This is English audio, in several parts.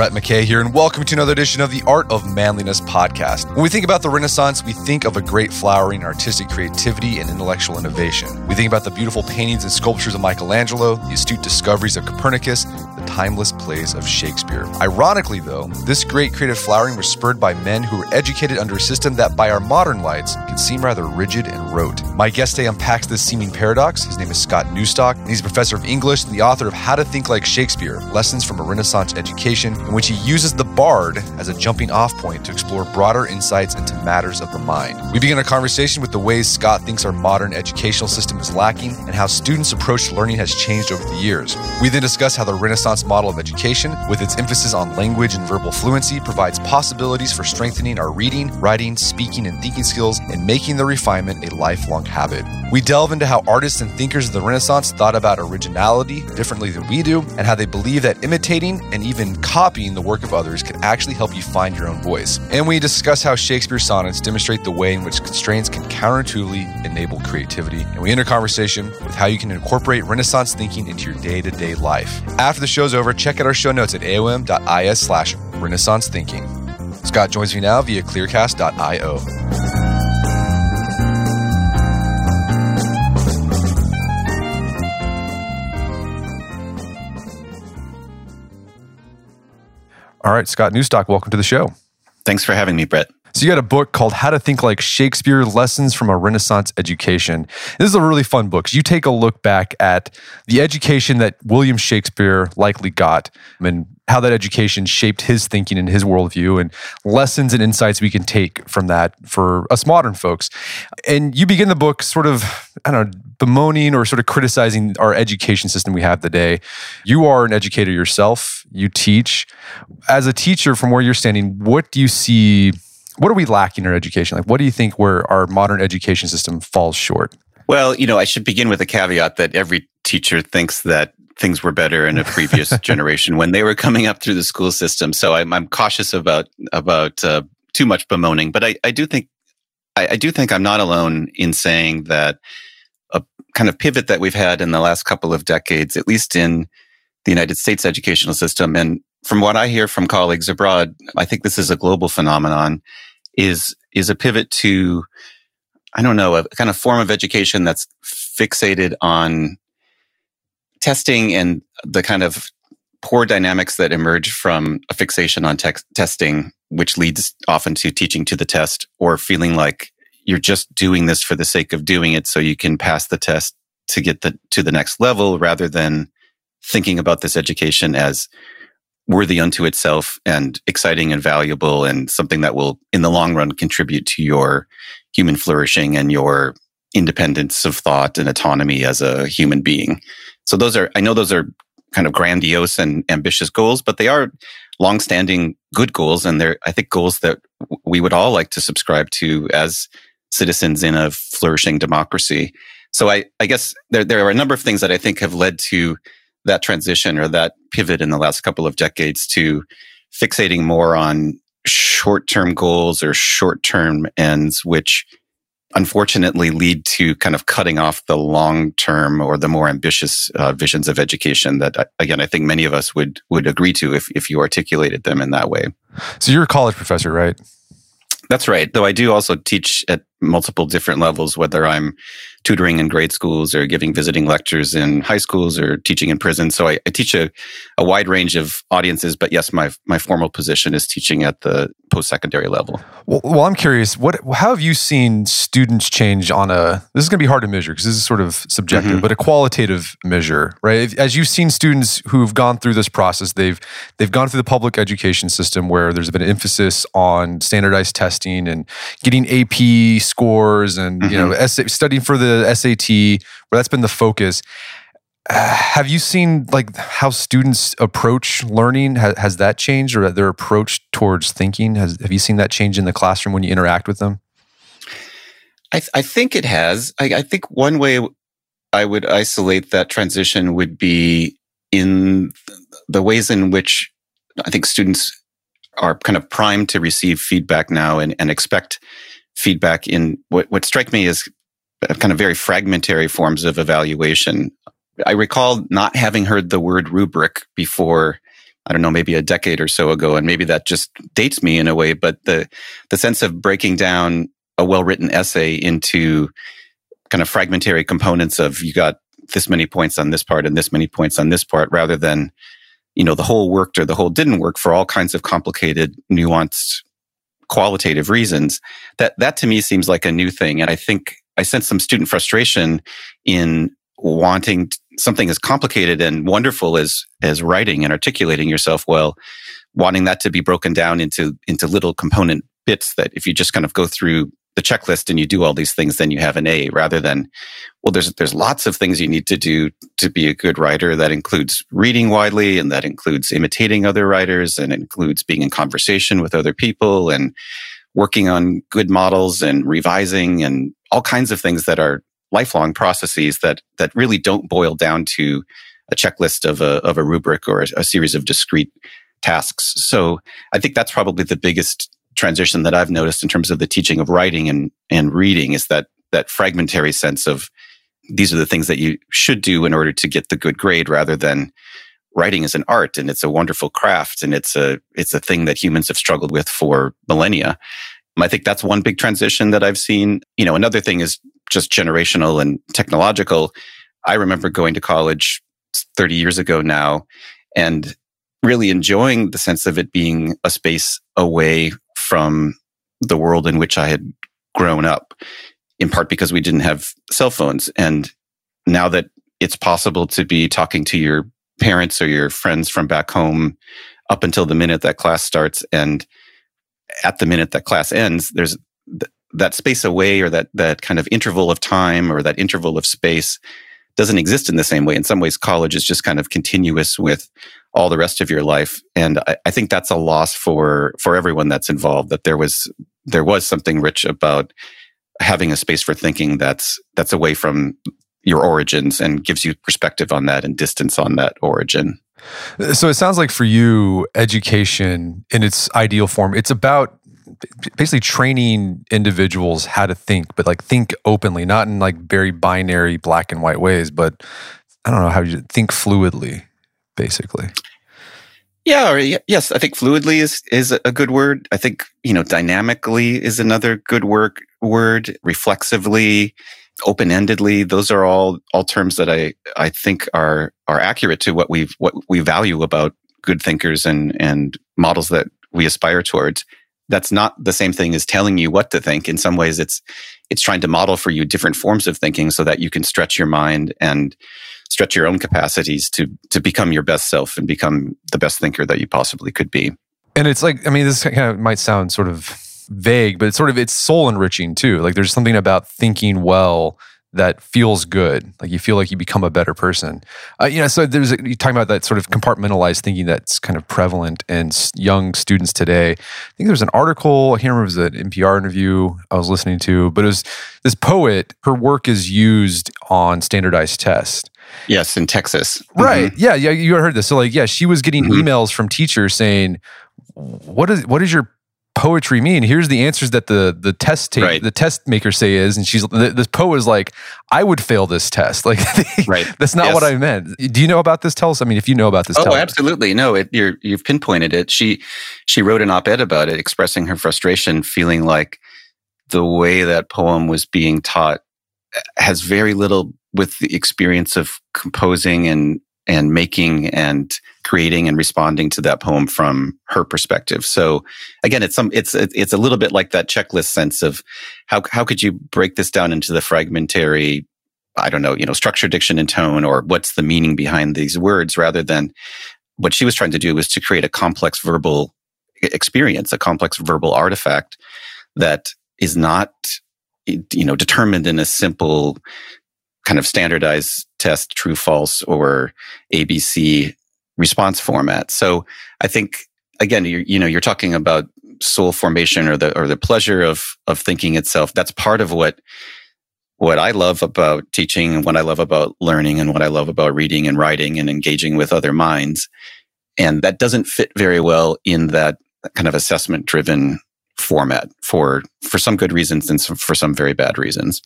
Brett McKay here, and welcome to another edition of the Art of Manliness podcast. When we think about the Renaissance, we think of a great flowering artistic creativity and intellectual innovation. We think about the beautiful paintings and sculptures of Michelangelo, the astute discoveries of Copernicus, the timeless plays of Shakespeare. Ironically, though, this great creative flowering was spurred by men who were educated under a system that, by our modern lights, can seem rather rigid and rote. My guest today unpacks this seeming paradox. His name is Scott Newstok, and he's a professor of English and the author of How to Think Like Shakespeare Lessons from a Renaissance Education in which he uses the bard as a jumping off point to explore broader insights into matters of the mind. We begin a conversation with the ways Scott thinks our modern educational system is lacking and how students' approach to learning has changed over the years. We then discuss how the Renaissance model of education, with its emphasis on language and verbal fluency, provides possibilities for strengthening our reading, writing, speaking, and thinking skills and making the refinement a lifelong habit. We delve into how artists and thinkers of the Renaissance thought about originality differently than we do, and how they believe that imitating and even copying the work of others can actually help you find your own voice. And we discuss how Shakespeare's sonnets demonstrate the way in which constraints can counterintuitively enable creativity. And we end our conversation with how you can incorporate Renaissance thinking into your day to day life. After the show's over, check out our show notes at aom.is slash Renaissance Thinking. Scott joins me now via clearcast.io. All right, Scott Newstok, welcome to the show. Thanks for having me, Brett. So you got a book called How to Think Like Shakespeare: Lessons from a Renaissance Education. This is a really fun book. You take a look back at the education that William Shakespeare likely got and how that education shaped his thinking and his worldview and lessons and insights we can take from that for us modern folks. And you begin the book sort of, I don't know, bemoaning or sort of criticizing our education system we have today. You are an educator yourself. You teach. As a teacher, from where you're standing, what do you see what are we lacking in our education? Like, what do you think where our modern education system falls short? Well, you know, I should begin with a caveat that every teacher thinks that things were better in a previous generation when they were coming up through the school system. So I'm, I'm cautious about about uh, too much bemoaning, but I, I do think I, I do think I'm not alone in saying that a kind of pivot that we've had in the last couple of decades, at least in the United States educational system, and from what I hear from colleagues abroad, I think this is a global phenomenon is is a pivot to I don't know a kind of form of education that's fixated on testing and the kind of poor dynamics that emerge from a fixation on te- testing, which leads often to teaching to the test or feeling like you're just doing this for the sake of doing it so you can pass the test to get the, to the next level rather than thinking about this education as worthy unto itself and exciting and valuable and something that will in the long run contribute to your human flourishing and your independence of thought and autonomy as a human being. So those are, I know those are kind of grandiose and ambitious goals, but they are long-standing good goals. And they're, I think, goals that we would all like to subscribe to as citizens in a flourishing democracy. So I, I guess there, there are a number of things that I think have led to that transition or that pivot in the last couple of decades to fixating more on short term goals or short term ends, which unfortunately lead to kind of cutting off the long term or the more ambitious uh, visions of education that uh, again i think many of us would would agree to if, if you articulated them in that way. So you're a college professor right? That's right though i do also teach at multiple different levels whether i'm tutoring in grade schools or giving visiting lectures in high schools or teaching in prison. So I, I teach a, a wide range of audiences, but yes, my, my formal position is teaching at the post-secondary level. Well, well, I'm curious, what, how have you seen students change on a, this is going to be hard to measure because this is sort of subjective, mm-hmm. but a qualitative measure, right? As you've seen students who've gone through this process, they've, they've gone through the public education system where there's been an emphasis on standardized testing and getting AP scores and, mm-hmm. you know, mm-hmm. studying for the SAT, where that's been the focus. Uh, have you seen like how students approach learning? Has, has that changed, or their approach towards thinking? Has have you seen that change in the classroom when you interact with them? I, th- I think it has. I, I think one way I would isolate that transition would be in the ways in which I think students are kind of primed to receive feedback now and, and expect feedback in what, what strike me as kind of very fragmentary forms of evaluation. I recall not having heard the word rubric before I don't know, maybe a decade or so ago. And maybe that just dates me in a way, but the, the sense of breaking down a well written essay into kind of fragmentary components of you got this many points on this part and this many points on this part rather than, you know, the whole worked or the whole didn't work for all kinds of complicated, nuanced, qualitative reasons. That, that to me seems like a new thing. And I think I sense some student frustration in wanting something as complicated and wonderful as as writing and articulating yourself well wanting that to be broken down into into little component bits that if you just kind of go through the checklist and you do all these things then you have an A rather than well there's there's lots of things you need to do to be a good writer. That includes reading widely and that includes imitating other writers and includes being in conversation with other people and working on good models and revising and all kinds of things that are lifelong processes that that really don't boil down to a checklist of a of a rubric or a, a series of discrete tasks. So I think that's probably the biggest transition that I've noticed in terms of the teaching of writing and and reading is that that fragmentary sense of these are the things that you should do in order to get the good grade rather than writing is an art and it's a wonderful craft and it's a it's a thing that humans have struggled with for millennia. I think that's one big transition that I've seen. You know, another thing is just generational and technological. I remember going to college 30 years ago now and really enjoying the sense of it being a space away from the world in which I had grown up, in part because we didn't have cell phones. And now that it's possible to be talking to your parents or your friends from back home up until the minute that class starts and at the minute that class ends, there's that space away or that that kind of interval of time or that interval of space doesn't exist in the same way. In some ways, college is just kind of continuous with all the rest of your life, and I, I think that's a loss for for everyone that's involved. That there was there was something rich about having a space for thinking that's that's away from your origins and gives you perspective on that and distance on that origin. So it sounds like for you, education in its ideal form, it's about basically training individuals how to think, but like think openly, not in like very binary black and white ways, but I don't know how you think fluidly, basically. Yeah, or, yes, I think fluidly is is a good word. I think you know dynamically is another good word. Word reflexively, open endedly. Those are all all terms that I I think are are accurate to what we've what we value about good thinkers and and models that we aspire towards that's not the same thing as telling you what to think. In some ways, it's it's trying to model for you different forms of thinking so that you can stretch your mind and stretch your own capacities to to become your best self and become the best thinker that you possibly could be. And it's like, I mean, this kind of might sound sort of vague, but it's sort of it's soul enriching too. Like there's something about thinking well that feels good. Like you feel like you become a better person. Uh, you know, so there's you talking about that sort of compartmentalized thinking that's kind of prevalent in young students today. I think there's an article. I can't remember if it was an NPR interview I was listening to, but it was this poet. Her work is used on standardized tests. Yes, in Texas. Right. Mm-hmm. Yeah. Yeah. You heard this. So like, yeah, she was getting mm-hmm. emails from teachers saying, "What is what is your poetry mean? Here's the answers that the the test ta- right. the test maker say is, and she's the, this poet is like, I would fail this test. Like, right. that's not yes. what I meant. Do you know about this? Tell us. I mean, if you know about this, oh, absolutely. No, it, you're you've pinpointed it. She she wrote an op-ed about it, expressing her frustration, feeling like the way that poem was being taught eh, has very little with the experience of composing and and making and creating and responding to that poem from her perspective. So again, it's some, it's, it's a little bit like that checklist sense of how, how could you break this down into the fragmentary, I don't know, you know, structure, diction and tone, or what's the meaning behind these words rather than what she was trying to do was to create a complex verbal experience, a complex verbal artifact that is not, you know, determined in a simple kind of standardized test true false or abc response format. So i think again you you know you're talking about soul formation or the or the pleasure of of thinking itself. That's part of what what i love about teaching and what i love about learning and what i love about reading and writing and engaging with other minds. And that doesn't fit very well in that kind of assessment driven format for for some good reasons and some, for some very bad reasons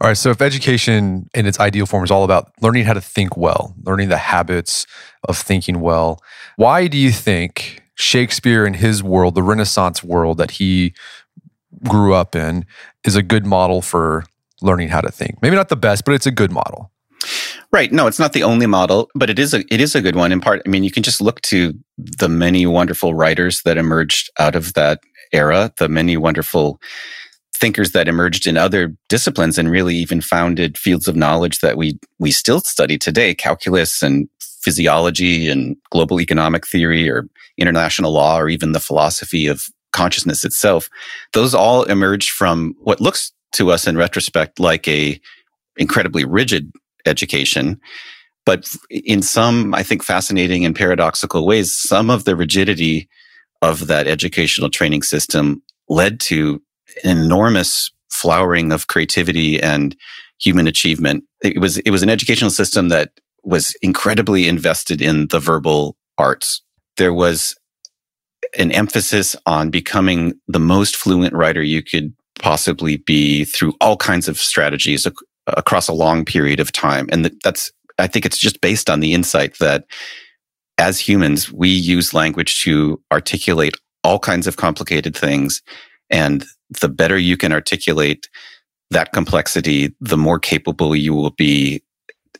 All right. So, if education in its ideal form is all about learning how to think well, learning the habits of thinking well, why do you think Shakespeare in his world, the Renaissance world that he grew up in, is a good model for learning how to think? Maybe not the best, but it's a good model. Right. No, it's not the only model, but it is a it is a good one. In part, I mean, you can just look to the many wonderful writers that emerged out of that era, the many wonderful thinkers that emerged in other disciplines and really even founded fields of knowledge that we we still study today, calculus and physiology and global economic theory or international law or even the philosophy of consciousness itself. Those all emerged from what looks to us in retrospect like a incredibly rigid education. But in some, I think, fascinating and paradoxical ways, some of the rigidity of that educational training system led to an enormous flowering of creativity and human achievement. It was, it was an educational system that was incredibly invested in the verbal arts. There was an emphasis on becoming the most fluent writer you could possibly be through all kinds of strategies ac- across a long period of time. And that's, I think it's just based on the insight that as humans, we use language to articulate all kinds of complicated things. And the better you can articulate that complexity, the more capable you will be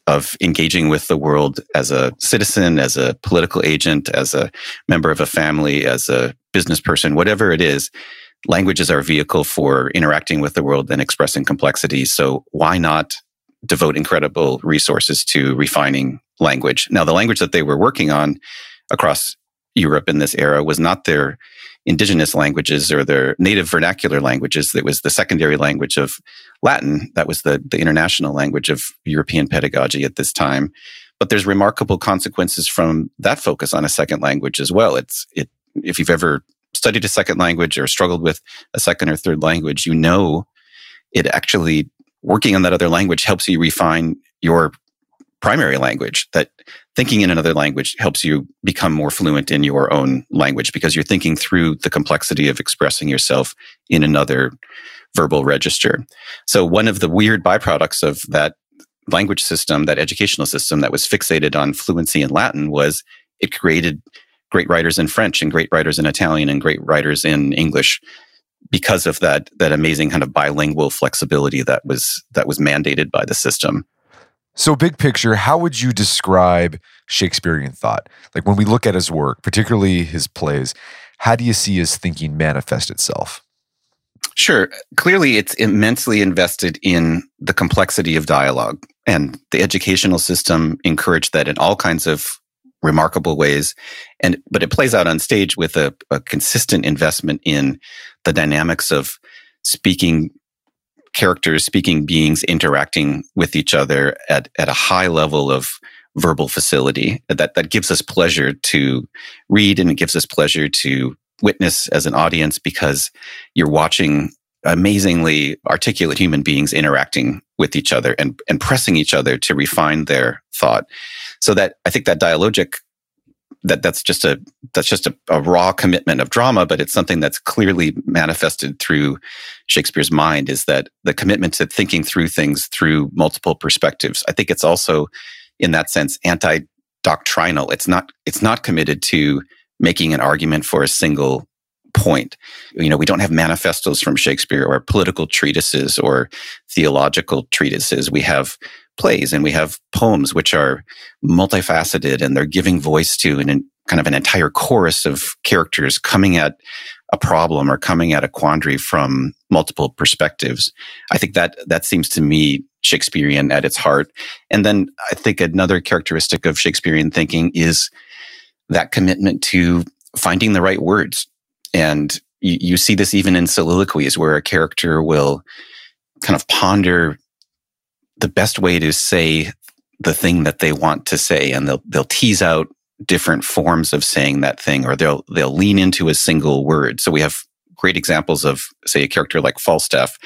of engaging with the world as a citizen, as a political agent, as a member of a family, as a business person, whatever it is. Language is our vehicle for interacting with the world and expressing complexity. So why not devote incredible resources to refining language? Now, the language that they were working on across Europe in this era was not their indigenous languages or their native vernacular languages. That was the secondary language of Latin. That was the, the international language of European pedagogy at this time. But there's remarkable consequences from that focus on a second language as well. It's, it, if you've ever studied a second language or struggled with a second or third language, you know it actually working on that other language helps you refine your primary language that thinking in another language helps you become more fluent in your own language because you're thinking through the complexity of expressing yourself in another verbal register. So one of the weird byproducts of that language system, that educational system that was fixated on fluency in Latin was it created great writers in French and great writers in Italian and great writers in English because of that that amazing kind of bilingual flexibility that was that was mandated by the system. So, big picture, how would you describe Shakespearean thought? Like when we look at his work, particularly his plays, how do you see his thinking manifest itself? Sure. Clearly, it's immensely invested in the complexity of dialogue, and the educational system encouraged that in all kinds of remarkable ways. And but it plays out on stage with a, a consistent investment in the dynamics of speaking characters, speaking beings interacting with each other at, at a high level of verbal facility that, that gives us pleasure to read and it gives us pleasure to witness as an audience because you're watching amazingly articulate human beings interacting with each other and, and pressing each other to refine their thought. So that I think that dialogic that that's just a that's just a, a, raw commitment of drama, but it's something that's clearly manifested through Shakespeare's mind. Is that the commitment to thinking through things through multiple perspectives? I think it's also, in that sense, anti-doctrinal. It's not it's not committed to making an argument for a single point. You know, we don't have manifestos from Shakespeare or political treatises or theological treatises. We have plays and we have poems which are multifaceted and they're giving voice to an kind of an entire chorus of characters coming at a problem or coming at a quandary from multiple perspectives. I think that that seems to me Shakespearean at its heart. And then I think another characteristic of Shakespearean thinking is that commitment to finding the right words. And you, you see this even in soliloquies where a character will kind of ponder the best way to say the thing that they want to say. And they'll they'll tease out different forms of saying that thing or they'll they'll lean into a single word. So we have great examples of say a character like falstaff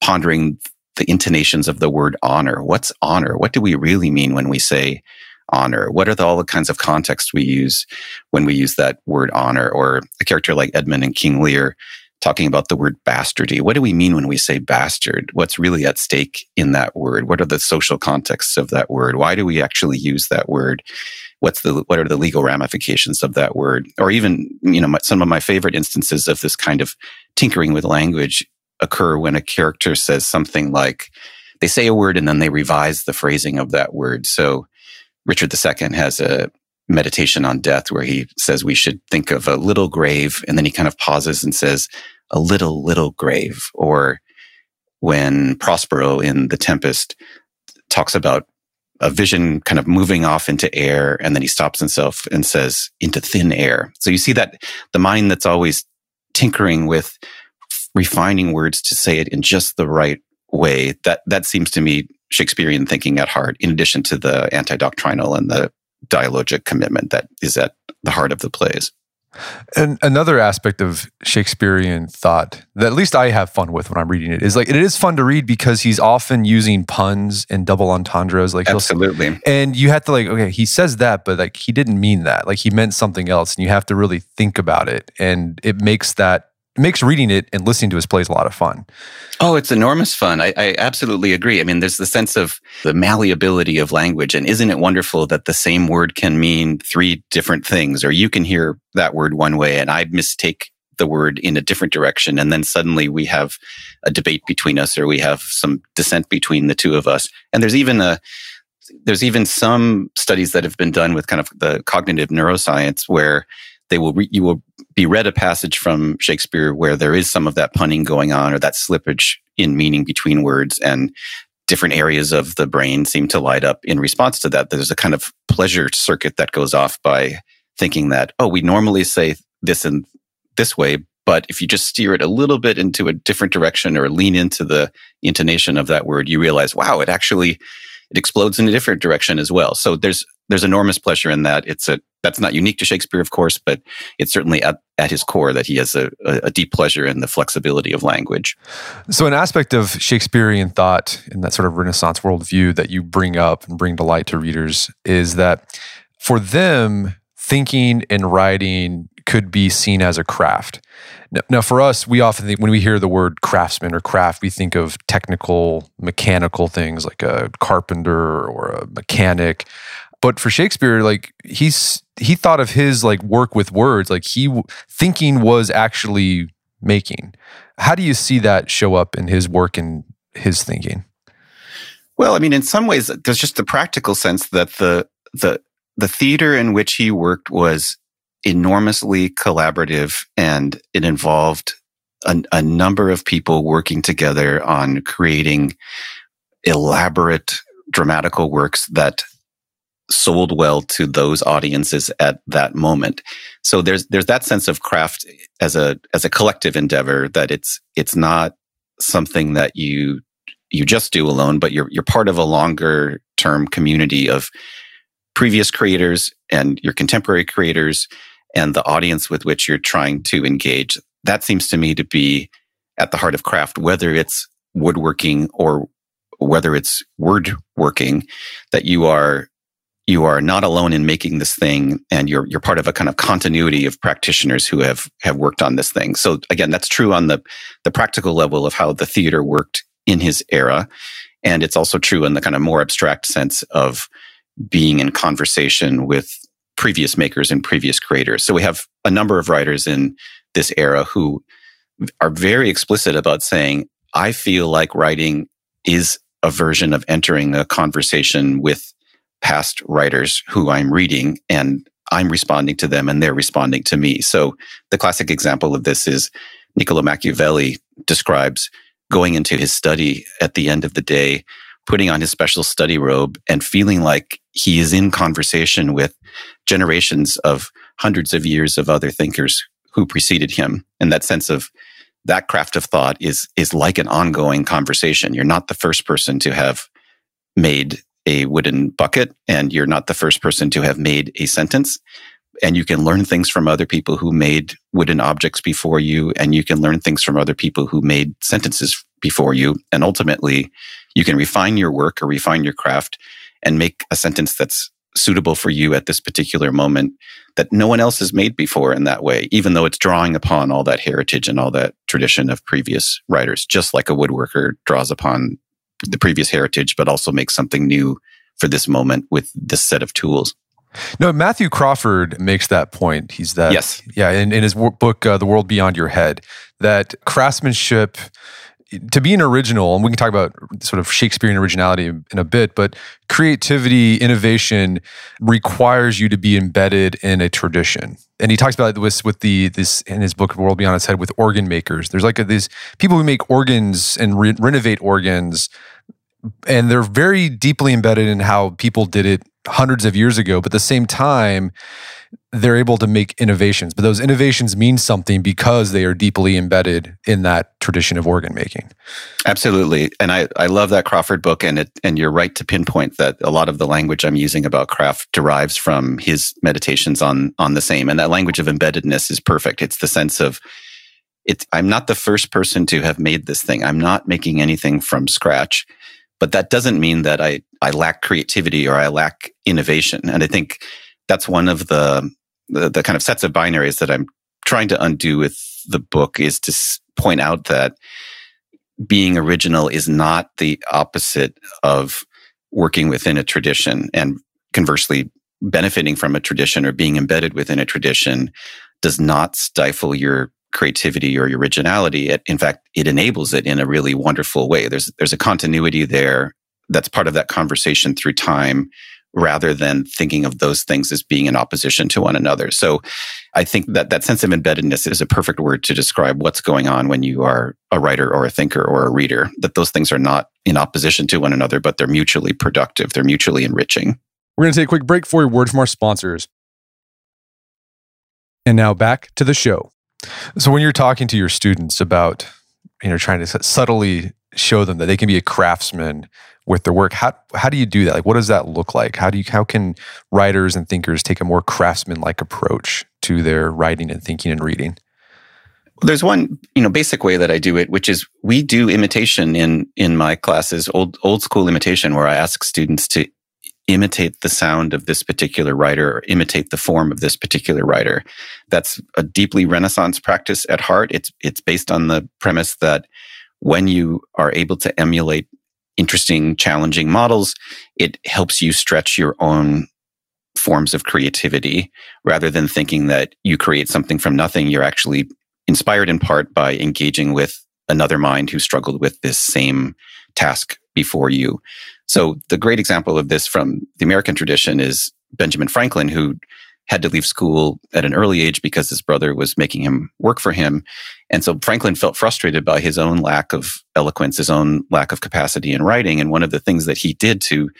pondering the intonations of the word honor. What's honor? What do we really mean when we say honor what are the, all the kinds of contexts we use when we use that word honor or a character like edmund in king lear talking about the word bastardy. What do we mean when we say bastard? What's really at stake in that word? What are the social contexts of that word? Why do we actually use that word? What's the what are the legal ramifications of that word? Or even you know my, some of my favorite instances of this kind of tinkering with language occur when a character says something like they say a word and then they revise the phrasing of that word. So Richard II has a meditation on death where he says we should think of a little grave and then he kind of pauses and says a little little grave or when Prospero in the Tempest talks about a vision kind of moving off into air and then he stops himself and says into thin air. So you see that the mind that's always tinkering with refining words to say it in just the right way that that seems to me Shakespearean thinking at heart in addition to the anti-doctrinal and the dialogic commitment that is at the heart of the plays. And another aspect of Shakespearean thought that at least I have fun with when I'm reading it is like it is fun to read because he's often using puns and double entendres. Like absolutely, and you have to like okay, he says that, but like he didn't mean that. Like he meant something else, and you have to really think about it, and it makes that makes reading it and listening to his plays a lot of fun. Oh, it's enormous fun. I, I, absolutely agree. I mean, there's the sense of the malleability of language. And isn't it wonderful that the same word can mean three different things? Or you can hear that word one way and I mistake the word in a different direction. And then suddenly we have a debate between us or we have some dissent between the two of us. And there's even a, there's even some studies that have been done with kind of the cognitive neuroscience where they will re- you will be read a passage from Shakespeare where there is some of that punning going on or that slippage in meaning between words and different areas of the brain seem to light up in response to that. There's a kind of pleasure circuit that goes off by thinking that, oh, we normally say this in this way, but if you just steer it a little bit into a different direction or lean into the intonation of that word, you realize, wow, it actually it explodes in a different direction as well. So there's there's enormous pleasure in that. It's a that's not unique to Shakespeare, of course, but it's certainly at, at his core that he has a, a, deep pleasure in the flexibility of language. So, an aspect of Shakespearean thought in that sort of Renaissance worldview that you bring up and bring to light to readers is that for them, thinking and writing could be seen as a craft. Now, now, for us, we often think when we hear the word craftsman or craft, we think of technical, mechanical things like a carpenter or a mechanic. But for Shakespeare, like he's he thought of his like work with words, like he thinking was actually making. How do you see that show up in his work and his thinking? Well, I mean, in some ways, there's just the practical sense that the the the theater in which he worked was enormously collaborative, and it involved a, a number of people working together on creating elaborate dramatical works that sold well to those audiences at that moment. So there's there's that sense of craft as a as a collective endeavor that it's it's not something that you you just do alone, but you're you're part of a longer term community of previous creators and your contemporary creators and the audience with which you're trying to engage. That seems to me to be at the heart of craft, whether it's woodworking or whether it's word working, that you are you are not alone in making this thing and you're you're part of a kind of continuity of practitioners who have have worked on this thing. So again that's true on the the practical level of how the theater worked in his era and it's also true in the kind of more abstract sense of being in conversation with previous makers and previous creators. So we have a number of writers in this era who are very explicit about saying i feel like writing is a version of entering a conversation with past writers who I'm reading and I'm responding to them and they're responding to me. So the classic example of this is Niccolo Machiavelli describes going into his study at the end of the day, putting on his special study robe and feeling like he is in conversation with generations of hundreds of years of other thinkers who preceded him. And that sense of that craft of thought is, is like an ongoing conversation. You're not the first person to have made a wooden bucket and you're not the first person to have made a sentence. And you can learn things from other people who made wooden objects before you, and you can learn things from other people who made sentences before you. And ultimately, you can refine your work or refine your craft and make a sentence that's suitable for you at this particular moment that no one else has made before in that way, even though it's drawing upon all that heritage and all that tradition of previous writers, just like a woodworker draws upon the previous heritage, but also makes something new for this moment with this set of tools. No, Matthew Crawford makes that point. He's that. Yes. Yeah. In, in his book, uh, The World Beyond Your Head, that craftsmanship, to be an original, and we can talk about sort of Shakespearean originality in a bit, but creativity, innovation requires you to be embedded in a tradition. And he talks about this with the this in his book World Beyond Its Head with organ makers. There's like a, these people who make organs and re- renovate organs, and they're very deeply embedded in how people did it hundreds of years ago. But at the same time, they're able to make innovations, but those innovations mean something because they are deeply embedded in that tradition of organ making. Absolutely. And I, I love that Crawford book. And it, and you're right to pinpoint that a lot of the language I'm using about craft derives from his meditations on, on the same. And that language of embeddedness is perfect. It's the sense of, it's, I'm not the first person to have made this thing. I'm not making anything from scratch, but that doesn't mean that I, I lack creativity or I lack innovation. And I think that's one of the the, the kind of sets of binaries that I'm trying to undo with the book is to point out that being original is not the opposite of working within a tradition and conversely benefiting from a tradition or being embedded within a tradition does not stifle your creativity or your originality. It, in fact, it enables it in a really wonderful way. There's, there's a continuity there that's part of that conversation through time rather than thinking of those things as being in opposition to one another. So I think that that sense of embeddedness is a perfect word to describe what's going on when you are a writer or a thinker or a reader, that those things are not in opposition to one another, but they're mutually productive. They're mutually enriching. We're going to take a quick break for a word from our sponsors. And now back to the show. So when you're talking to your students about, you know, trying to subtly show them that they can be a craftsman with their work. How how do you do that? Like, what does that look like? How do you how can writers and thinkers take a more craftsman like approach to their writing and thinking and reading? There's one, you know, basic way that I do it, which is we do imitation in in my classes, old old school imitation, where I ask students to imitate the sound of this particular writer or imitate the form of this particular writer. That's a deeply Renaissance practice at heart. It's it's based on the premise that when you are able to emulate interesting, challenging models, it helps you stretch your own forms of creativity rather than thinking that you create something from nothing. You're actually inspired in part by engaging with another mind who struggled with this same task before you. So the great example of this from the American tradition is Benjamin Franklin, who had to leave school at an early age because his brother was making him work for him. And so Franklin felt frustrated by his own lack of eloquence, his own lack of capacity in writing. And one of the things that he did to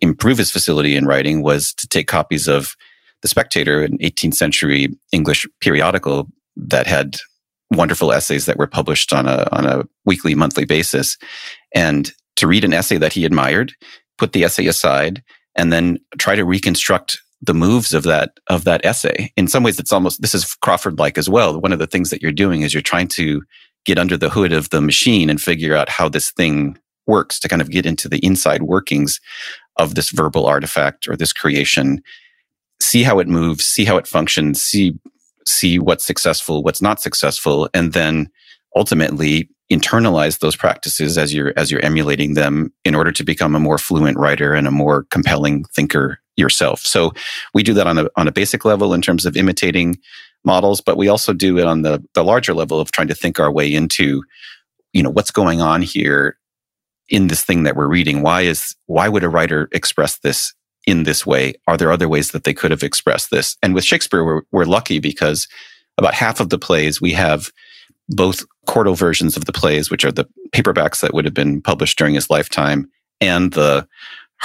improve his facility in writing was to take copies of The Spectator, an 18th century English periodical that had wonderful essays that were published on a, on a weekly, monthly basis, and to read an essay that he admired, put the essay aside, and then try to reconstruct the moves of that of that essay. In some ways, it's almost this is Crawford like as well. One of the things that you're doing is you're trying to get under the hood of the machine and figure out how this thing works to kind of get into the inside workings of this verbal artifact or this creation. See how it moves, see how it functions, see see what's successful, what's not successful, and then ultimately internalize those practices as you're as you're emulating them in order to become a more fluent writer and a more compelling thinker yourself. So we do that on a on a basic level in terms of imitating models, but we also do it on the the larger level of trying to think our way into, you know, what's going on here in this thing that we're reading. Why is why would a writer express this in this way? Are there other ways that they could have expressed this? And with Shakespeare, we're, we're lucky because about half of the plays we have both quarto versions of the plays, which are the paperbacks that would have been published during his lifetime, and the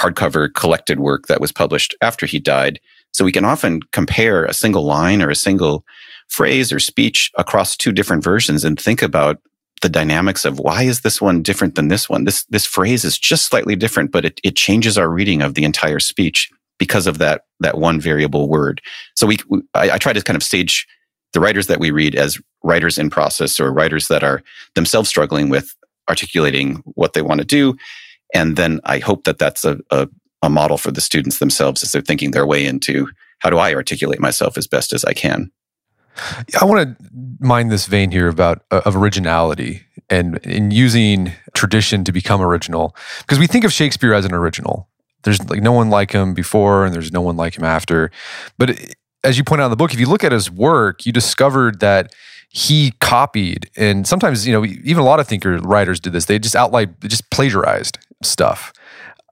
hardcover collected work that was published after he died. So we can often compare a single line or a single phrase or speech across two different versions and think about the dynamics of why is this one different than this one? This, this phrase is just slightly different, but it, it changes our reading of the entire speech because of that, that one variable word. So we, I, I try to kind of stage the writers that we read as writers in process or writers that are themselves struggling with articulating what they want to do and then I hope that that's a, a, a model for the students themselves as they're thinking their way into how do I articulate myself as best as I can. I want to mind this vein here about uh, of originality and in using tradition to become original because we think of Shakespeare as an original. There's like no one like him before and there's no one like him after. But as you point out in the book, if you look at his work, you discovered that he copied and sometimes, you know, even a lot of thinker writers did this. They just outlined, just plagiarized stuff.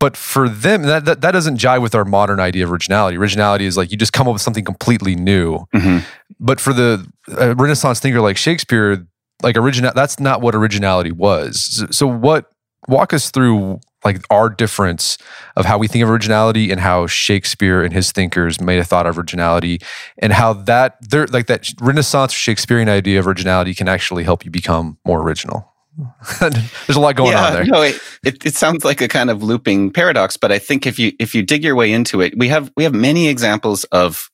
But for them, that, that, that doesn't jive with our modern idea of originality. Originality is like you just come up with something completely new. Mm-hmm. But for the uh, Renaissance thinker like Shakespeare, like original, that's not what originality was. So, so what? Walk us through like our difference of how we think of originality and how Shakespeare and his thinkers made have thought of originality, and how that they're like that Renaissance Shakespearean idea of originality can actually help you become more original. There's a lot going yeah, on there. No, it, it, it, sounds like a kind of looping paradox, but I think if you if you dig your way into it, we have we have many examples of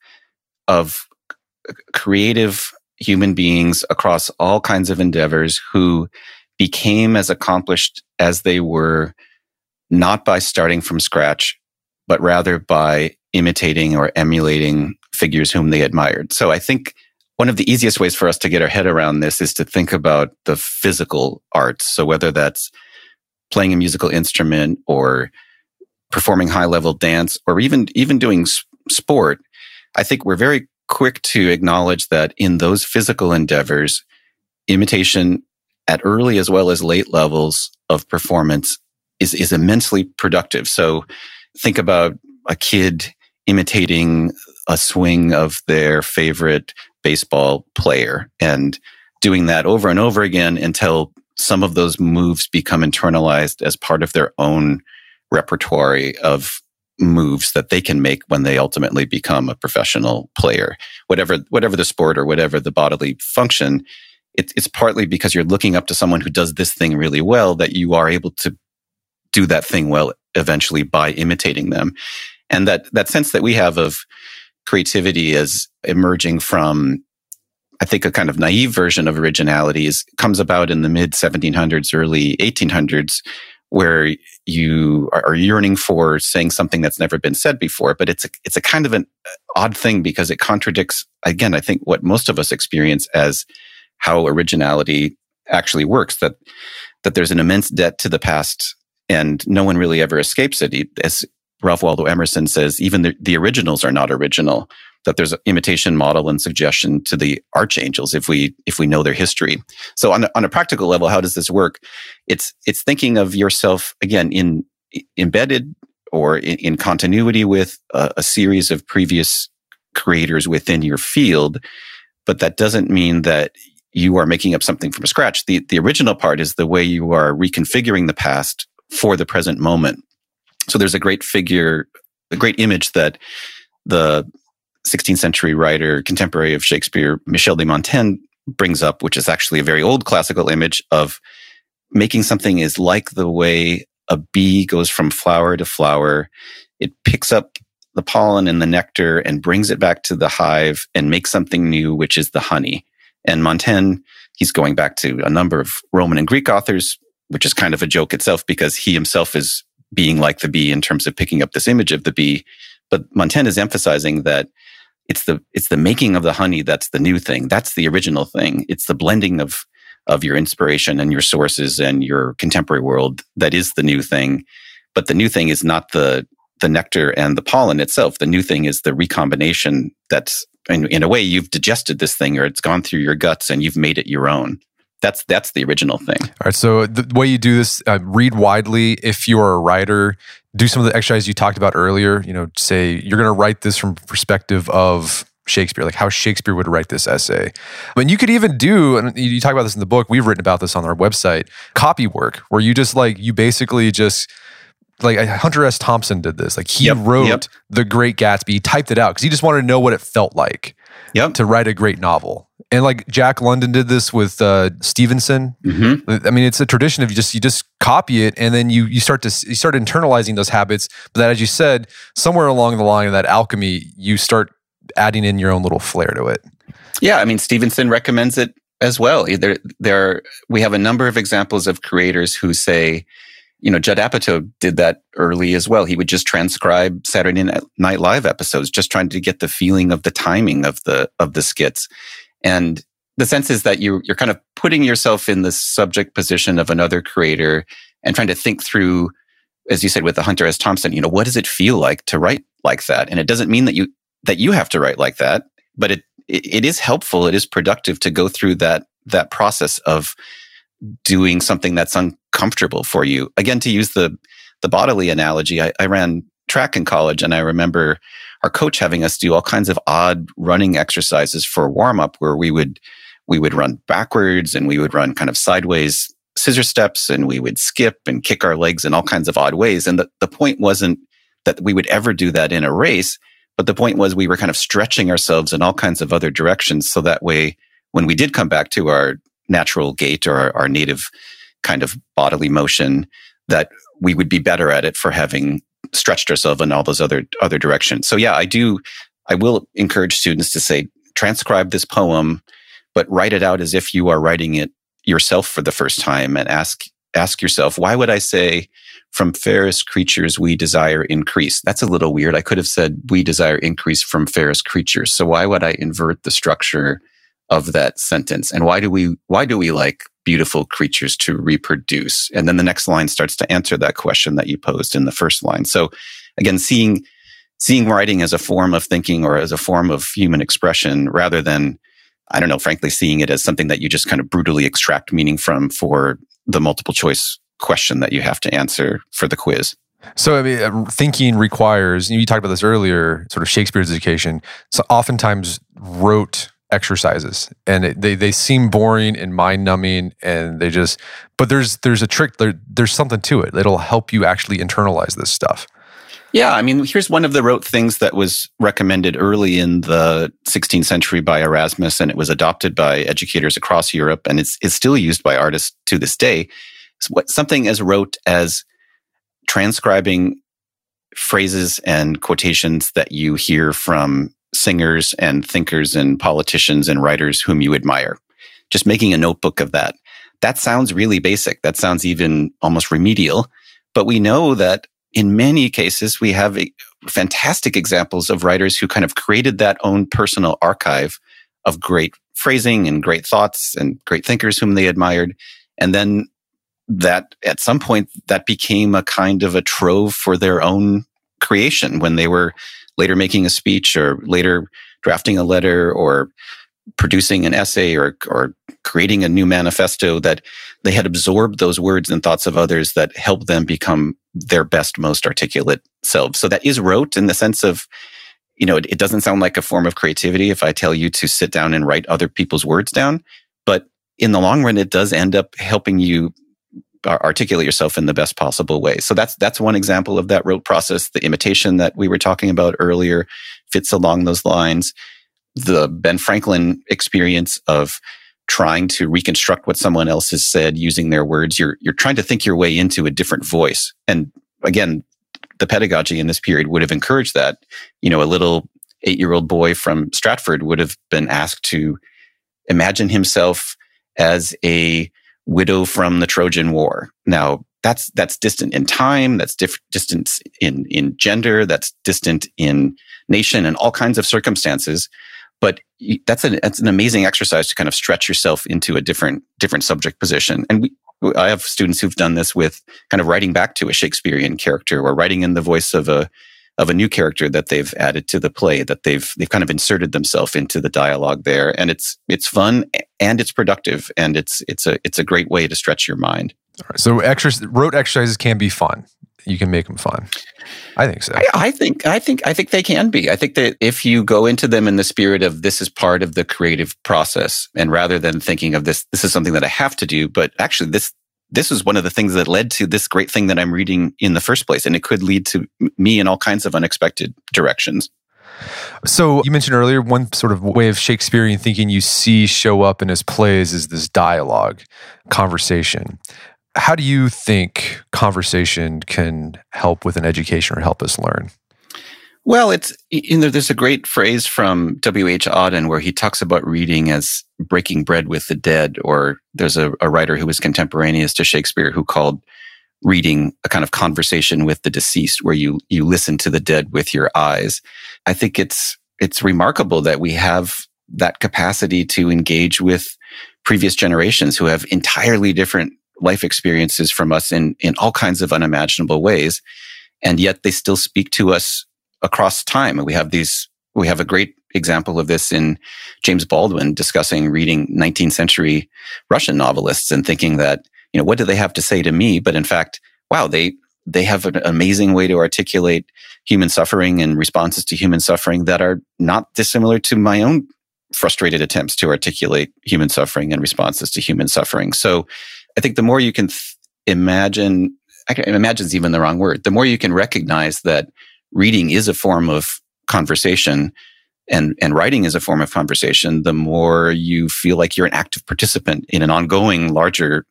of creative human beings across all kinds of endeavors who became as accomplished as they were not by starting from scratch, but rather by imitating or emulating figures whom they admired. So I think one of the easiest ways for us to get our head around this is to think about the physical arts. So whether that's playing a musical instrument or performing high level dance or even, even doing sport, I think we're very quick to acknowledge that in those physical endeavors, imitation at early as well as late levels of performance is, is immensely productive. So think about a kid imitating a swing of their favorite baseball player and doing that over and over again until some of those moves become internalized as part of their own repertoire of moves that they can make when they ultimately become a professional player whatever whatever the sport or whatever the bodily function it, it's partly because you're looking up to someone who does this thing really well that you are able to do that thing well eventually by imitating them and that that sense that we have of creativity as emerging from I think a kind of naive version of originality is comes about in the mid 1700s, early 1800s, where you are yearning for saying something that's never been said before. But it's a, it's a kind of an uh, odd thing because it contradicts, again, I think what most of us experience as how originality actually works. That that there's an immense debt to the past, and no one really ever escapes it. As Ralph Waldo Emerson says, even the, the originals are not original. That there's an imitation model and suggestion to the archangels if we if we know their history. So on a, on a practical level, how does this work? It's it's thinking of yourself again in embedded or in, in continuity with a, a series of previous creators within your field, but that doesn't mean that you are making up something from scratch. The the original part is the way you are reconfiguring the past for the present moment. So there's a great figure, a great image that the 16th century writer, contemporary of Shakespeare, Michel de Montaigne brings up, which is actually a very old classical image of making something is like the way a bee goes from flower to flower. It picks up the pollen and the nectar and brings it back to the hive and makes something new, which is the honey. And Montaigne, he's going back to a number of Roman and Greek authors, which is kind of a joke itself because he himself is being like the bee in terms of picking up this image of the bee. But Montaigne is emphasizing that it's the it's the making of the honey that's the new thing. That's the original thing. It's the blending of of your inspiration and your sources and your contemporary world that is the new thing. But the new thing is not the the nectar and the pollen itself. The new thing is the recombination that's in, in a way you've digested this thing or it's gone through your guts and you've made it your own that's that's the original thing. All right. So the way you do this, uh, read widely. If you're a writer, do some of the exercises you talked about earlier. You know, say you're going to write this from perspective of Shakespeare, like how Shakespeare would write this essay. I mean, you could even do, and you talk about this in the book. We've written about this on our website. Copy work, where you just like you basically just like Hunter S. Thompson did this. Like he yep, wrote yep. The Great Gatsby, he typed it out because he just wanted to know what it felt like yep. to write a great novel. And like Jack London did this with uh, Stevenson. Mm-hmm. I mean, it's a tradition of you just you just copy it and then you you start to you start internalizing those habits. But that, as you said, somewhere along the line of that alchemy, you start adding in your own little flair to it. Yeah, I mean, Stevenson recommends it as well. There, there, we have a number of examples of creators who say, you know, Judd Apatow did that early as well. He would just transcribe Saturday Night Live episodes, just trying to get the feeling of the timing of the of the skits. And the sense is that you you're kind of putting yourself in the subject position of another creator and trying to think through, as you said with the Hunter S. Thompson, you know, what does it feel like to write like that? And it doesn't mean that you that you have to write like that, but it it, it is helpful, it is productive to go through that that process of doing something that's uncomfortable for you. Again, to use the the bodily analogy, I, I ran track in college, and I remember our coach having us do all kinds of odd running exercises for warm up, where we would we would run backwards and we would run kind of sideways scissor steps and we would skip and kick our legs in all kinds of odd ways. And the, the point wasn't that we would ever do that in a race, but the point was we were kind of stretching ourselves in all kinds of other directions. So that way, when we did come back to our natural gait or our, native kind of bodily motion, that we would be better at it for having stretched ourselves in all those other other directions. So yeah, I do. I will encourage students to say transcribe this poem, but write it out as if you are writing it yourself for the first time, and ask ask yourself why would I say from fairest creatures we desire increase. That's a little weird. I could have said we desire increase from fairest creatures. So why would I invert the structure of that sentence? And why do we why do we like beautiful creatures to reproduce? And then the next line starts to answer that question that you posed in the first line. So again, seeing seeing writing as a form of thinking or as a form of human expression rather than I don't know, frankly, seeing it as something that you just kind of brutally extract meaning from for the multiple choice question that you have to answer for the quiz. So, I mean, uh, thinking requires, you talked about this earlier, sort of Shakespeare's education. So, oftentimes rote exercises and it, they, they seem boring and mind numbing and they just, but there's, there's a trick, there, there's something to it. It'll help you actually internalize this stuff. Yeah, I mean, here's one of the rote things that was recommended early in the 16th century by Erasmus, and it was adopted by educators across Europe, and it's, it's still used by artists to this day What something as rote as transcribing phrases and quotations that you hear from singers and thinkers and politicians and writers whom you admire. Just making a notebook of that. That sounds really basic. That sounds even almost remedial. But we know that in many cases, we have fantastic examples of writers who kind of created that own personal archive of great phrasing and great thoughts and great thinkers whom they admired. And then that at some point that became a kind of a trove for their own creation when they were later making a speech or later drafting a letter or producing an essay or, or creating a new manifesto that they had absorbed those words and thoughts of others that helped them become their best, most articulate selves. So that is rote in the sense of, you know, it, it doesn't sound like a form of creativity if I tell you to sit down and write other people's words down. But in the long run, it does end up helping you articulate yourself in the best possible way. So that's that's one example of that rote process. The imitation that we were talking about earlier fits along those lines. The Ben Franklin experience of trying to reconstruct what someone else has said using their words. You're you're trying to think your way into a different voice. And again, the pedagogy in this period would have encouraged that. You know, a little eight year old boy from Stratford would have been asked to imagine himself as a widow from the Trojan War. Now, that's that's distant in time, that's diff- distant in in gender, that's distant in nation and all kinds of circumstances. But that's an that's an amazing exercise to kind of stretch yourself into a different different subject position. And we, I have students who've done this with kind of writing back to a Shakespearean character or writing in the voice of a of a new character that they've added to the play that they've they've kind of inserted themselves into the dialogue there. And it's it's fun and it's productive and it's it's a it's a great way to stretch your mind. So exercise, rote exercises can be fun. You can make them fun. I think so. I, I think i think i think they can be. I think that if you go into them in the spirit of this is part of the creative process and rather than thinking of this this is something that i have to do but actually this this is one of the things that led to this great thing that I'm reading in the first place. And it could lead to me in all kinds of unexpected directions. So you mentioned earlier one sort of way of Shakespearean thinking you see show up in his plays is this dialogue, conversation. How do you think conversation can help with an education or help us learn? Well, it's you know, there's a great phrase from W.H. Auden where he talks about reading as breaking bread with the dead, or there's a, a writer who was contemporaneous to Shakespeare who called reading a kind of conversation with the deceased where you you listen to the dead with your eyes. I think it's it's remarkable that we have that capacity to engage with previous generations who have entirely different life experiences from us in in all kinds of unimaginable ways and yet they still speak to us across time and we have these we have a great example of this in James Baldwin discussing reading 19th century Russian novelists and thinking that you know, what do they have to say to me? But in fact, wow, they, they have an amazing way to articulate human suffering and responses to human suffering that are not dissimilar to my own frustrated attempts to articulate human suffering and responses to human suffering. So I think the more you can th- imagine, imagine is even the wrong word. The more you can recognize that reading is a form of conversation and, and writing is a form of conversation, the more you feel like you're an active participant in an ongoing larger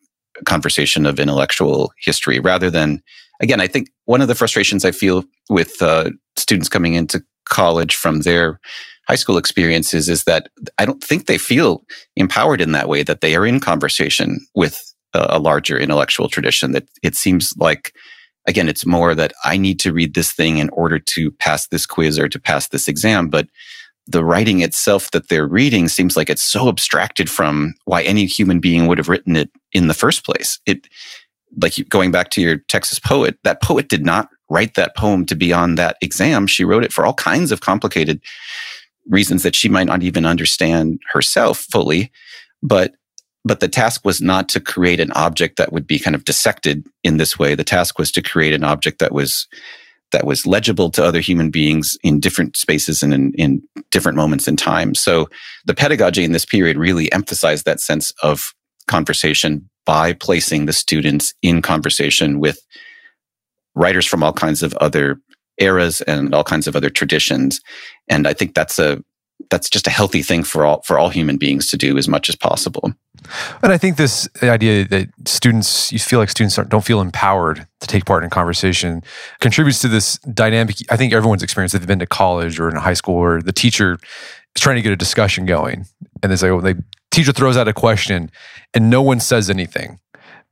conversation of intellectual history rather than, again, I think one of the frustrations I feel with uh, students coming into college from their high school experiences is that I don't think they feel empowered in that way, that they are in conversation with a, a larger intellectual tradition, that it seems like, again, it's more that I need to read this thing in order to pass this quiz or to pass this exam. But the writing itself that they're reading seems like it's so abstracted from why any human being would have written it in the first place. It, like going back to your Texas poet, that poet did not write that poem to be on that exam. She wrote it for all kinds of complicated reasons that she might not even understand herself fully. But, but the task was not to create an object that would be kind of dissected in this way. The task was to create an object that was that was legible to other human beings in different spaces and in, in different moments in time. So the pedagogy in this period really emphasized that sense of conversation by placing the students in conversation with writers from all kinds of other eras and all kinds of other traditions. And I think that's a that's just a healthy thing for all for all human beings to do as much as possible. And I think this idea that students, you feel like students don't feel empowered to take part in conversation contributes to this dynamic. I think everyone's experienced that they've been to college or in high school where the teacher is trying to get a discussion going. And they say, oh, well, the teacher throws out a question and no one says anything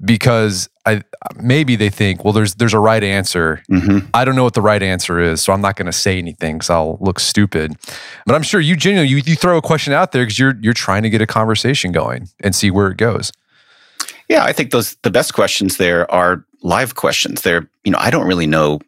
because I maybe they think, well, there's there's a right answer. Mm-hmm. I don't know what the right answer is, so I'm not going to say anything because I'll look stupid. But I'm sure you genuinely you, you throw a question out there because you're you're trying to get a conversation going and see where it goes. Yeah, I think those the best questions there are live questions. They're you know I don't really know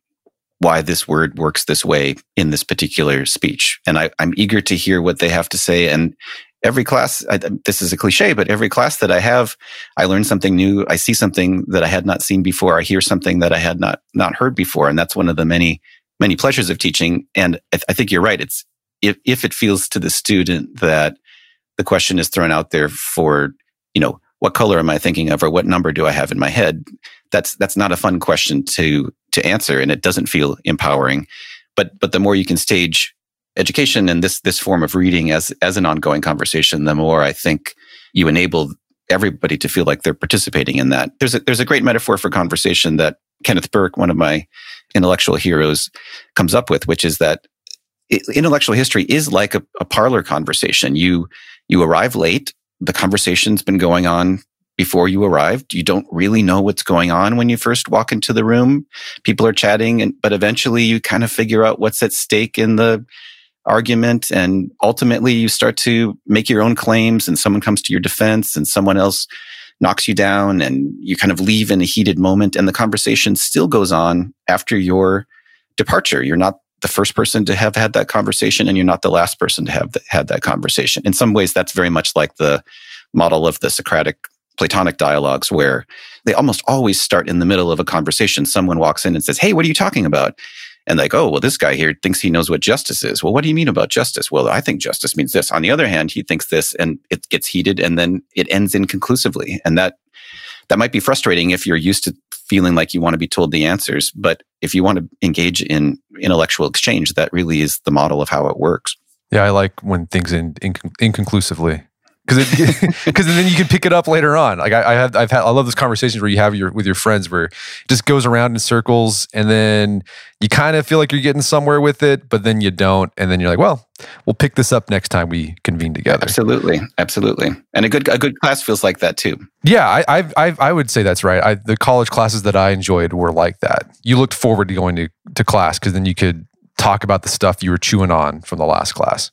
why this word works this way in this particular speech, and I, I'm eager to hear what they have to say and every class, I, this is a cliche, but every class that I have, I learn something new. I see something that I had not seen before. I hear something that I had not, not heard before. And that's one of the many, many pleasures of teaching. And I, th- I think you're right. It's if, if it feels to the student that the question is thrown out there for, you know, what color am I thinking of or what number do I have in my head? That's, that's not a fun question to, to answer. And it doesn't feel empowering. But, but the more you can stage education and this this form of reading as as an ongoing conversation, the more I think you enable everybody to feel like they're participating in that. There's a, there's a great metaphor for conversation that Kenneth Burke, one of my intellectual heroes, comes up with, which is that intellectual history is like a, a parlor conversation. You you arrive late. The conversation's been going on before you arrived. You don't really know what's going on when you first walk into the room. People are chatting, and, but eventually you kind of figure out what's at stake in the argument and ultimately you start to make your own claims and someone comes to your defense and someone else knocks you down and you kind of leave in a heated moment and the conversation still goes on after your departure. You're not the first person to have had that conversation and you're not the last person to have had that conversation. In some ways that's very much like the model of the socratic platonic dialogues where they almost always start in the middle of a conversation. Someone walks in and says hey what are you talking about and like, oh, well, this guy here thinks he knows what justice is. Well, what do you mean about justice? Well, I think justice means this. On the other hand, he thinks this and it gets heated and then it ends inconclusively. And that, that might be frustrating if you're used to feeling like you want to be told the answers. But if you want to engage in intellectual exchange, that really is the model of how it works. Yeah, I like when things end inc- inconclusively. Because because then you can pick it up later on. Like I, I have, I've had, I love those conversations where you have your with your friends where it just goes around in circles, and then you kind of feel like you're getting somewhere with it, but then you don't, and then you're like, well, we'll pick this up next time we convene together. Absolutely, absolutely, and a good a good class feels like that too. Yeah, I I I, I would say that's right. I, the college classes that I enjoyed were like that. You looked forward to going to to class because then you could talk about the stuff you were chewing on from the last class.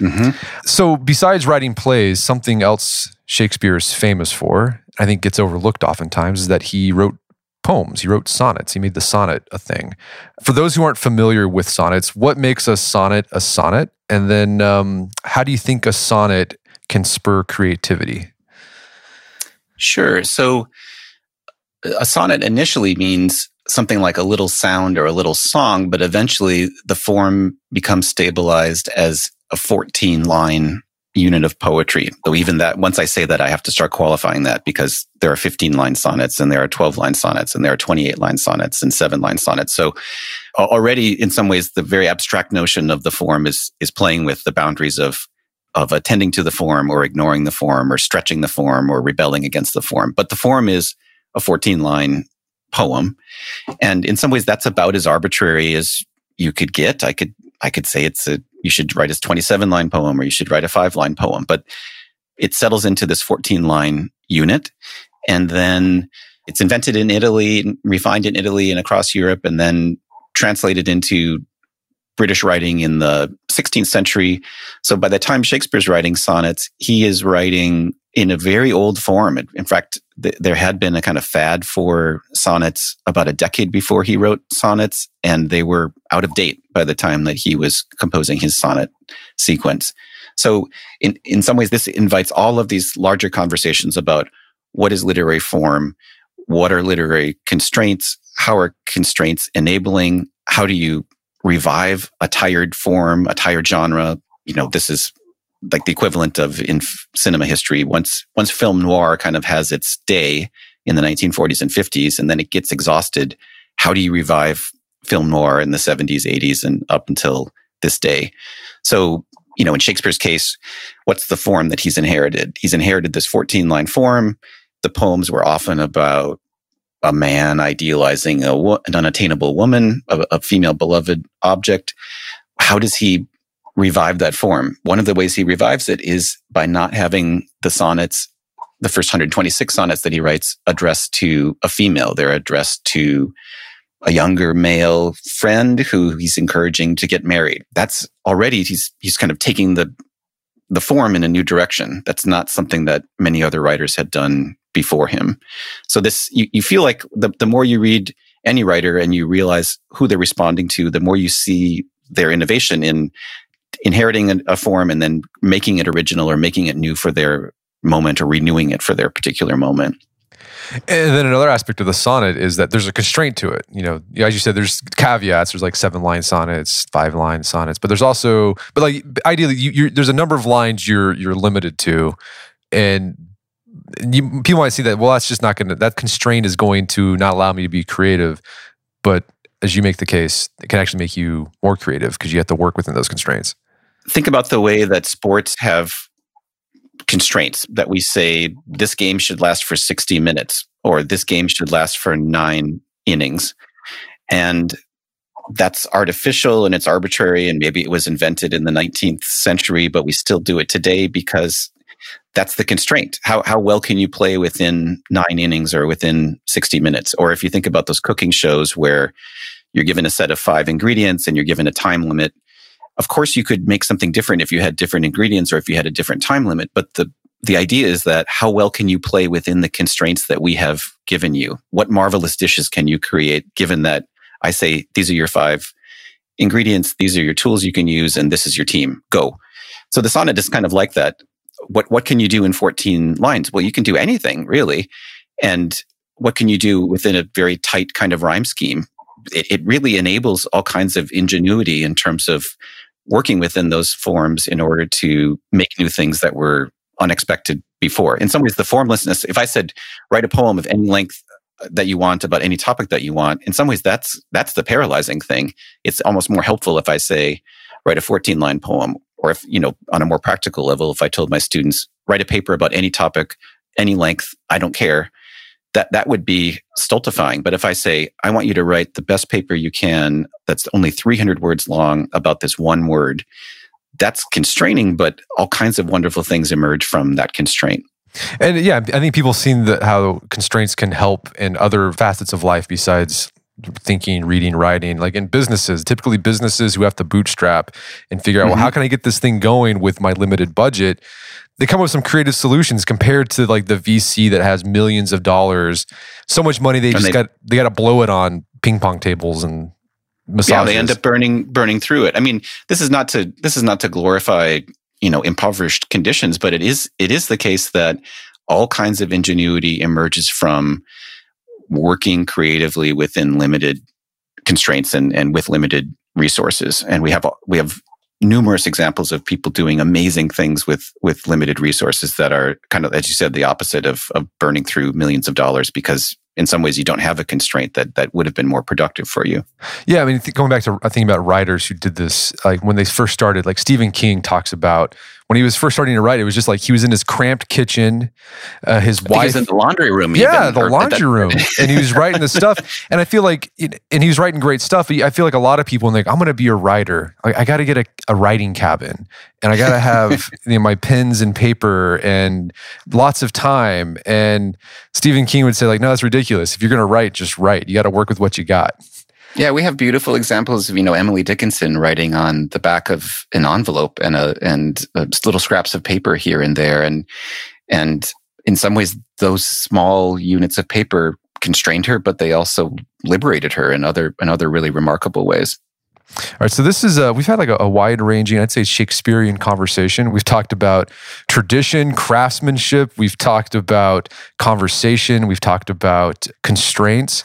Mm-hmm. So, besides writing plays, something else Shakespeare is famous for, I think gets overlooked oftentimes, is that he wrote poems. He wrote sonnets. He made the sonnet a thing. For those who aren't familiar with sonnets, what makes a sonnet a sonnet? And then, um, how do you think a sonnet can spur creativity? Sure. So, a sonnet initially means something like a little sound or a little song, but eventually the form becomes stabilized as a 14 line unit of poetry. So even that, once I say that, I have to start qualifying that because there are 15 line sonnets and there are 12 line sonnets and there are 28 line sonnets and seven line sonnets. So already in some ways, the very abstract notion of the form is, is playing with the boundaries of, of attending to the form or ignoring the form or stretching the form or rebelling against the form. But the form is a 14 line poem. And in some ways, that's about as arbitrary as you could get. I could, I could say it's a, you should write a 27 line poem or you should write a five line poem, but it settles into this 14 line unit. And then it's invented in Italy, refined in Italy and across Europe, and then translated into British writing in the 16th century. So by the time Shakespeare's writing sonnets, he is writing in a very old form. In fact, th- there had been a kind of fad for sonnets about a decade before he wrote sonnets, and they were out of date by the time that he was composing his sonnet sequence. So, in, in some ways, this invites all of these larger conversations about what is literary form, what are literary constraints, how are constraints enabling, how do you revive a tired form, a tired genre? You know, this is like the equivalent of in cinema history. Once once film noir kind of has its day in the 1940s and 50s, and then it gets exhausted. How do you revive film noir in the 70s, 80s, and up until this day? So, you know, in Shakespeare's case, what's the form that he's inherited? He's inherited this 14 line form. The poems were often about a man idealizing a, an unattainable woman, a, a female beloved object. How does he revive that form. One of the ways he revives it is by not having the sonnets, the first 126 sonnets that he writes addressed to a female. They're addressed to a younger male friend who he's encouraging to get married. That's already, he's, he's kind of taking the, the form in a new direction. That's not something that many other writers had done before him. So this, you, you feel like the, the more you read any writer and you realize who they're responding to, the more you see their innovation in inheriting a form and then making it original or making it new for their moment or renewing it for their particular moment. And then another aspect of the sonnet is that there's a constraint to it. You know, as you said, there's caveats. There's like seven line sonnets, five line sonnets, but there's also, but like ideally, you, there's a number of lines you're you're limited to, and you, people might see that. Well, that's just not going to. That constraint is going to not allow me to be creative. But as you make the case, it can actually make you more creative because you have to work within those constraints think about the way that sports have constraints that we say this game should last for 60 minutes or this game should last for nine innings. And that's artificial and it's arbitrary. And maybe it was invented in the 19th century, but we still do it today because that's the constraint. How, how well can you play within nine innings or within 60 minutes? Or if you think about those cooking shows where you're given a set of five ingredients and you're given a time limit, of course, you could make something different if you had different ingredients or if you had a different time limit. But the, the idea is that how well can you play within the constraints that we have given you? What marvelous dishes can you create given that I say, these are your five ingredients. These are your tools you can use. And this is your team. Go. So the sonnet is kind of like that. What, what can you do in 14 lines? Well, you can do anything really. And what can you do within a very tight kind of rhyme scheme? It, it really enables all kinds of ingenuity in terms of working within those forms in order to make new things that were unexpected before. In some ways, the formlessness, if I said, write a poem of any length uh, that you want about any topic that you want, in some ways, that's, that's the paralyzing thing. It's almost more helpful if I say, write a 14 line poem or if, you know, on a more practical level, if I told my students, write a paper about any topic, any length, I don't care, that, that would be stultifying. But if I say, I want you to write the best paper you can that's only 300 words long about this one word, that's constraining, but all kinds of wonderful things emerge from that constraint. And yeah, I think people have seen how constraints can help in other facets of life besides thinking, reading, writing. Like in businesses, typically businesses who have to bootstrap and figure out, mm-hmm. well, how can I get this thing going with my limited budget? They come up with some creative solutions compared to like the VC that has millions of dollars, so much money they and just they, got they got to blow it on ping pong tables and massages. Yeah, they end up burning burning through it. I mean, this is not to this is not to glorify you know impoverished conditions, but it is it is the case that all kinds of ingenuity emerges from working creatively within limited constraints and, and with limited resources. And we have, we have numerous examples of people doing amazing things with, with limited resources that are kind of, as you said, the opposite of, of burning through millions of dollars because in some ways you don't have a constraint that that would have been more productive for you. Yeah, I mean, th- going back to I think about writers who did this, like when they first started, like Stephen King talks about when he was first starting to write, it was just like he was in his cramped kitchen. Uh, his wife was in the laundry room. Yeah, even, the laundry that, room, and he was writing the stuff. And I feel like, it, and he was writing great stuff. I feel like a lot of people, like, I'm going to be a writer. I, I got to get a, a, writing cabin, and I got to have you know, my pens and paper and lots of time. And Stephen King would say, like, no, that's ridiculous. If you're going to write, just write. You got to work with what you got. Yeah, we have beautiful examples of you know Emily Dickinson writing on the back of an envelope and a and a little scraps of paper here and there, and and in some ways those small units of paper constrained her, but they also liberated her in other in other really remarkable ways. All right, so this is a, we've had like a, a wide ranging, I'd say Shakespearean conversation. We've talked about tradition, craftsmanship. We've talked about conversation. We've talked about constraints.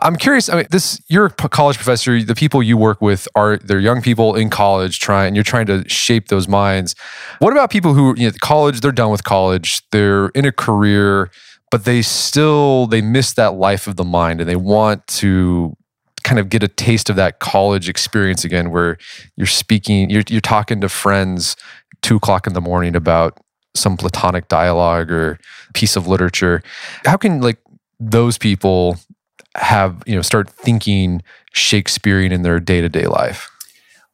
I'm curious. I mean, this you're a college professor. The people you work with are they're young people in college, trying. You're trying to shape those minds. What about people who you know college? They're done with college. They're in a career, but they still they miss that life of the mind, and they want to kind of get a taste of that college experience again, where you're speaking, you're you're talking to friends two o'clock in the morning about some platonic dialogue or piece of literature. How can like those people have you know start thinking Shakespearean in their day to day life?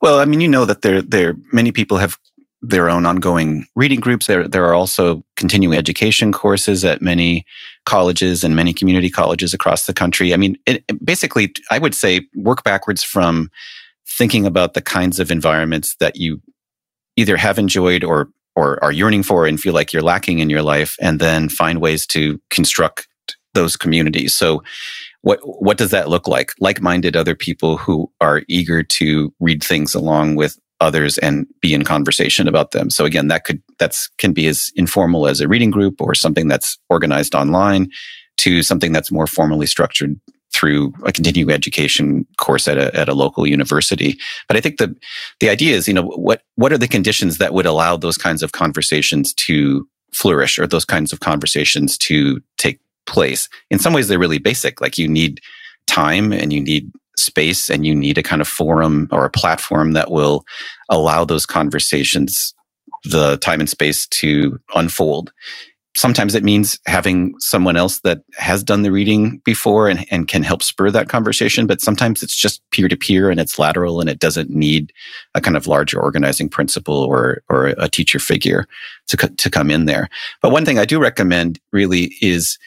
Well, I mean, you know that there there many people have their own ongoing reading groups. There there are also continuing education courses at many colleges and many community colleges across the country. I mean, it, basically, I would say work backwards from thinking about the kinds of environments that you either have enjoyed or or are yearning for and feel like you're lacking in your life, and then find ways to construct those communities. So what what does that look like? Like-minded other people who are eager to read things along with others and be in conversation about them. So again, that could that's can be as informal as a reading group or something that's organized online to something that's more formally structured through a continuing education course at a, at a local university. But I think the, the idea is, you know, what, what are the conditions that would allow those kinds of conversations to flourish or those kinds of conversations to take place. In some ways, they're really basic. Like you need time and you need space and you need a kind of forum or a platform that will allow those conversations the time and space to unfold. Sometimes it means having someone else that has done the reading before and, and can help spur that conversation. But sometimes it's just peer to peer and it's lateral and it doesn't need a kind of larger organizing principle or, or a teacher figure to, to come in there. But one thing I do recommend really is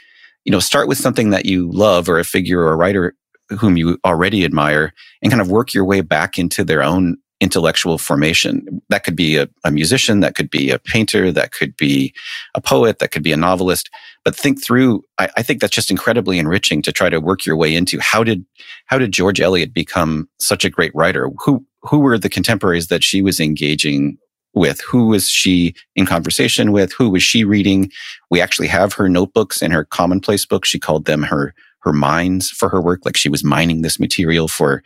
you know, start with something that you love or a figure or a writer whom you already admire and kind of work your way back into their own intellectual formation. That could be a, a, musician, that could be a painter, that could be a poet, that could be a novelist. But think through, I, I, think that's just incredibly enriching to try to work your way into how did how did George Eliot become such a great writer? Who who were the contemporaries that she was engaging with? Who was she in conversation with? Who was she reading? We actually have her notebooks and her commonplace books. She called them her her mines for her work, like she was mining this material for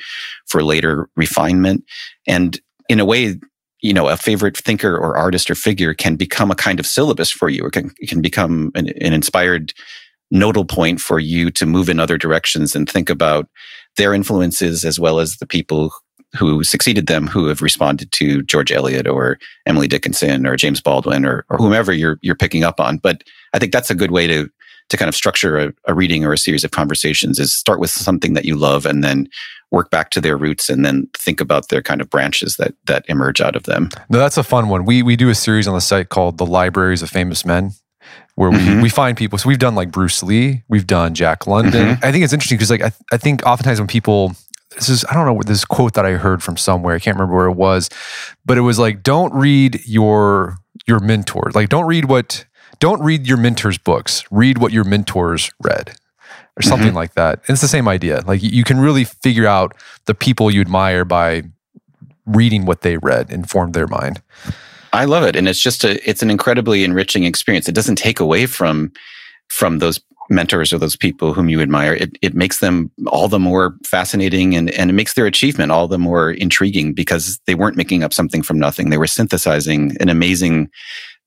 for later refinement. And in a way, you know, a favorite thinker or artist or figure can become a kind of syllabus for you, it can, can become an, an inspired nodal point for you to move in other directions and think about their influences as well as the people who succeeded them who have responded to George Eliot or Emily Dickinson or James Baldwin or, or whomever you're you're picking up on. But I think that's a good way to to kind of structure a, a reading or a series of conversations is start with something that you love and then work back to their roots and then think about their kind of branches that that emerge out of them. No, that's a fun one. We we do a series on the site called The Libraries of Famous Men where we, mm-hmm. we find people. So we've done like Bruce Lee, we've done Jack London. Mm-hmm. I think it's interesting because like I, I think oftentimes when people this is I don't know what this quote that I heard from somewhere. I can't remember where it was, but it was like don't read your your mentor. Like don't read what don't read your mentor's books. Read what your mentors read. Or something mm-hmm. like that. And it's the same idea. Like you can really figure out the people you admire by reading what they read and formed their mind. I love it. And it's just a it's an incredibly enriching experience. It doesn't take away from from those mentors or those people whom you admire, it, it makes them all the more fascinating and, and it makes their achievement all the more intriguing because they weren't making up something from nothing. They were synthesizing an amazing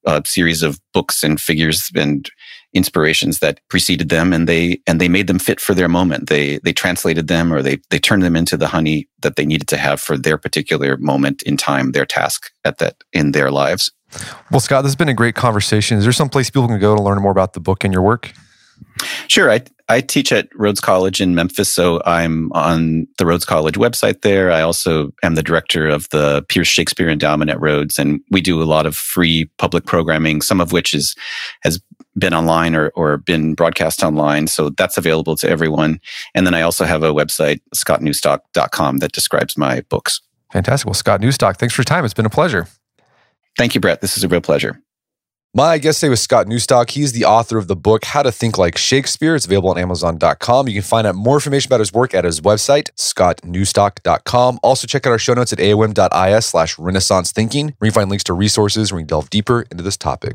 uh, series of books and figures and inspirations that preceded them and they and they made them fit for their moment. They they translated them or they they turned them into the honey that they needed to have for their particular moment in time their task at that in their lives. Well scott this has been a great conversation. Is there some place people can go to learn more about the book and your work Sure. I, I teach at Rhodes College in Memphis, so I'm on the Rhodes College website there. I also am the director of the Pearce Shakespeare Endowment at Rhodes, and we do a lot of free public programming, some of which is has been online or, or been broadcast online. So that's available to everyone. And then I also have a website, scottnewstok.com, that describes my books. Fantastic. Well, Scott Newstok, thanks for your time. It's been a pleasure. Thank you, Brett. This is a real pleasure. My guest today was Scott Newstok. He's the author of the book, How to Think Like Shakespeare. It's available on Amazon.com. You can find out more information about his work at his website, scottnewstok.com. Also, check out our show notes at aom.is slash renaissance thinking, where you find links to resources where we delve deeper into this topic.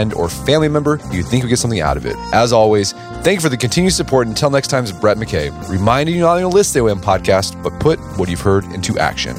friend or family member you think would get something out of it. As always, thank you for the continued support. Until next time, it's Brett McKay, reminding you not only to listen to the OM podcast, but put what you've heard into action.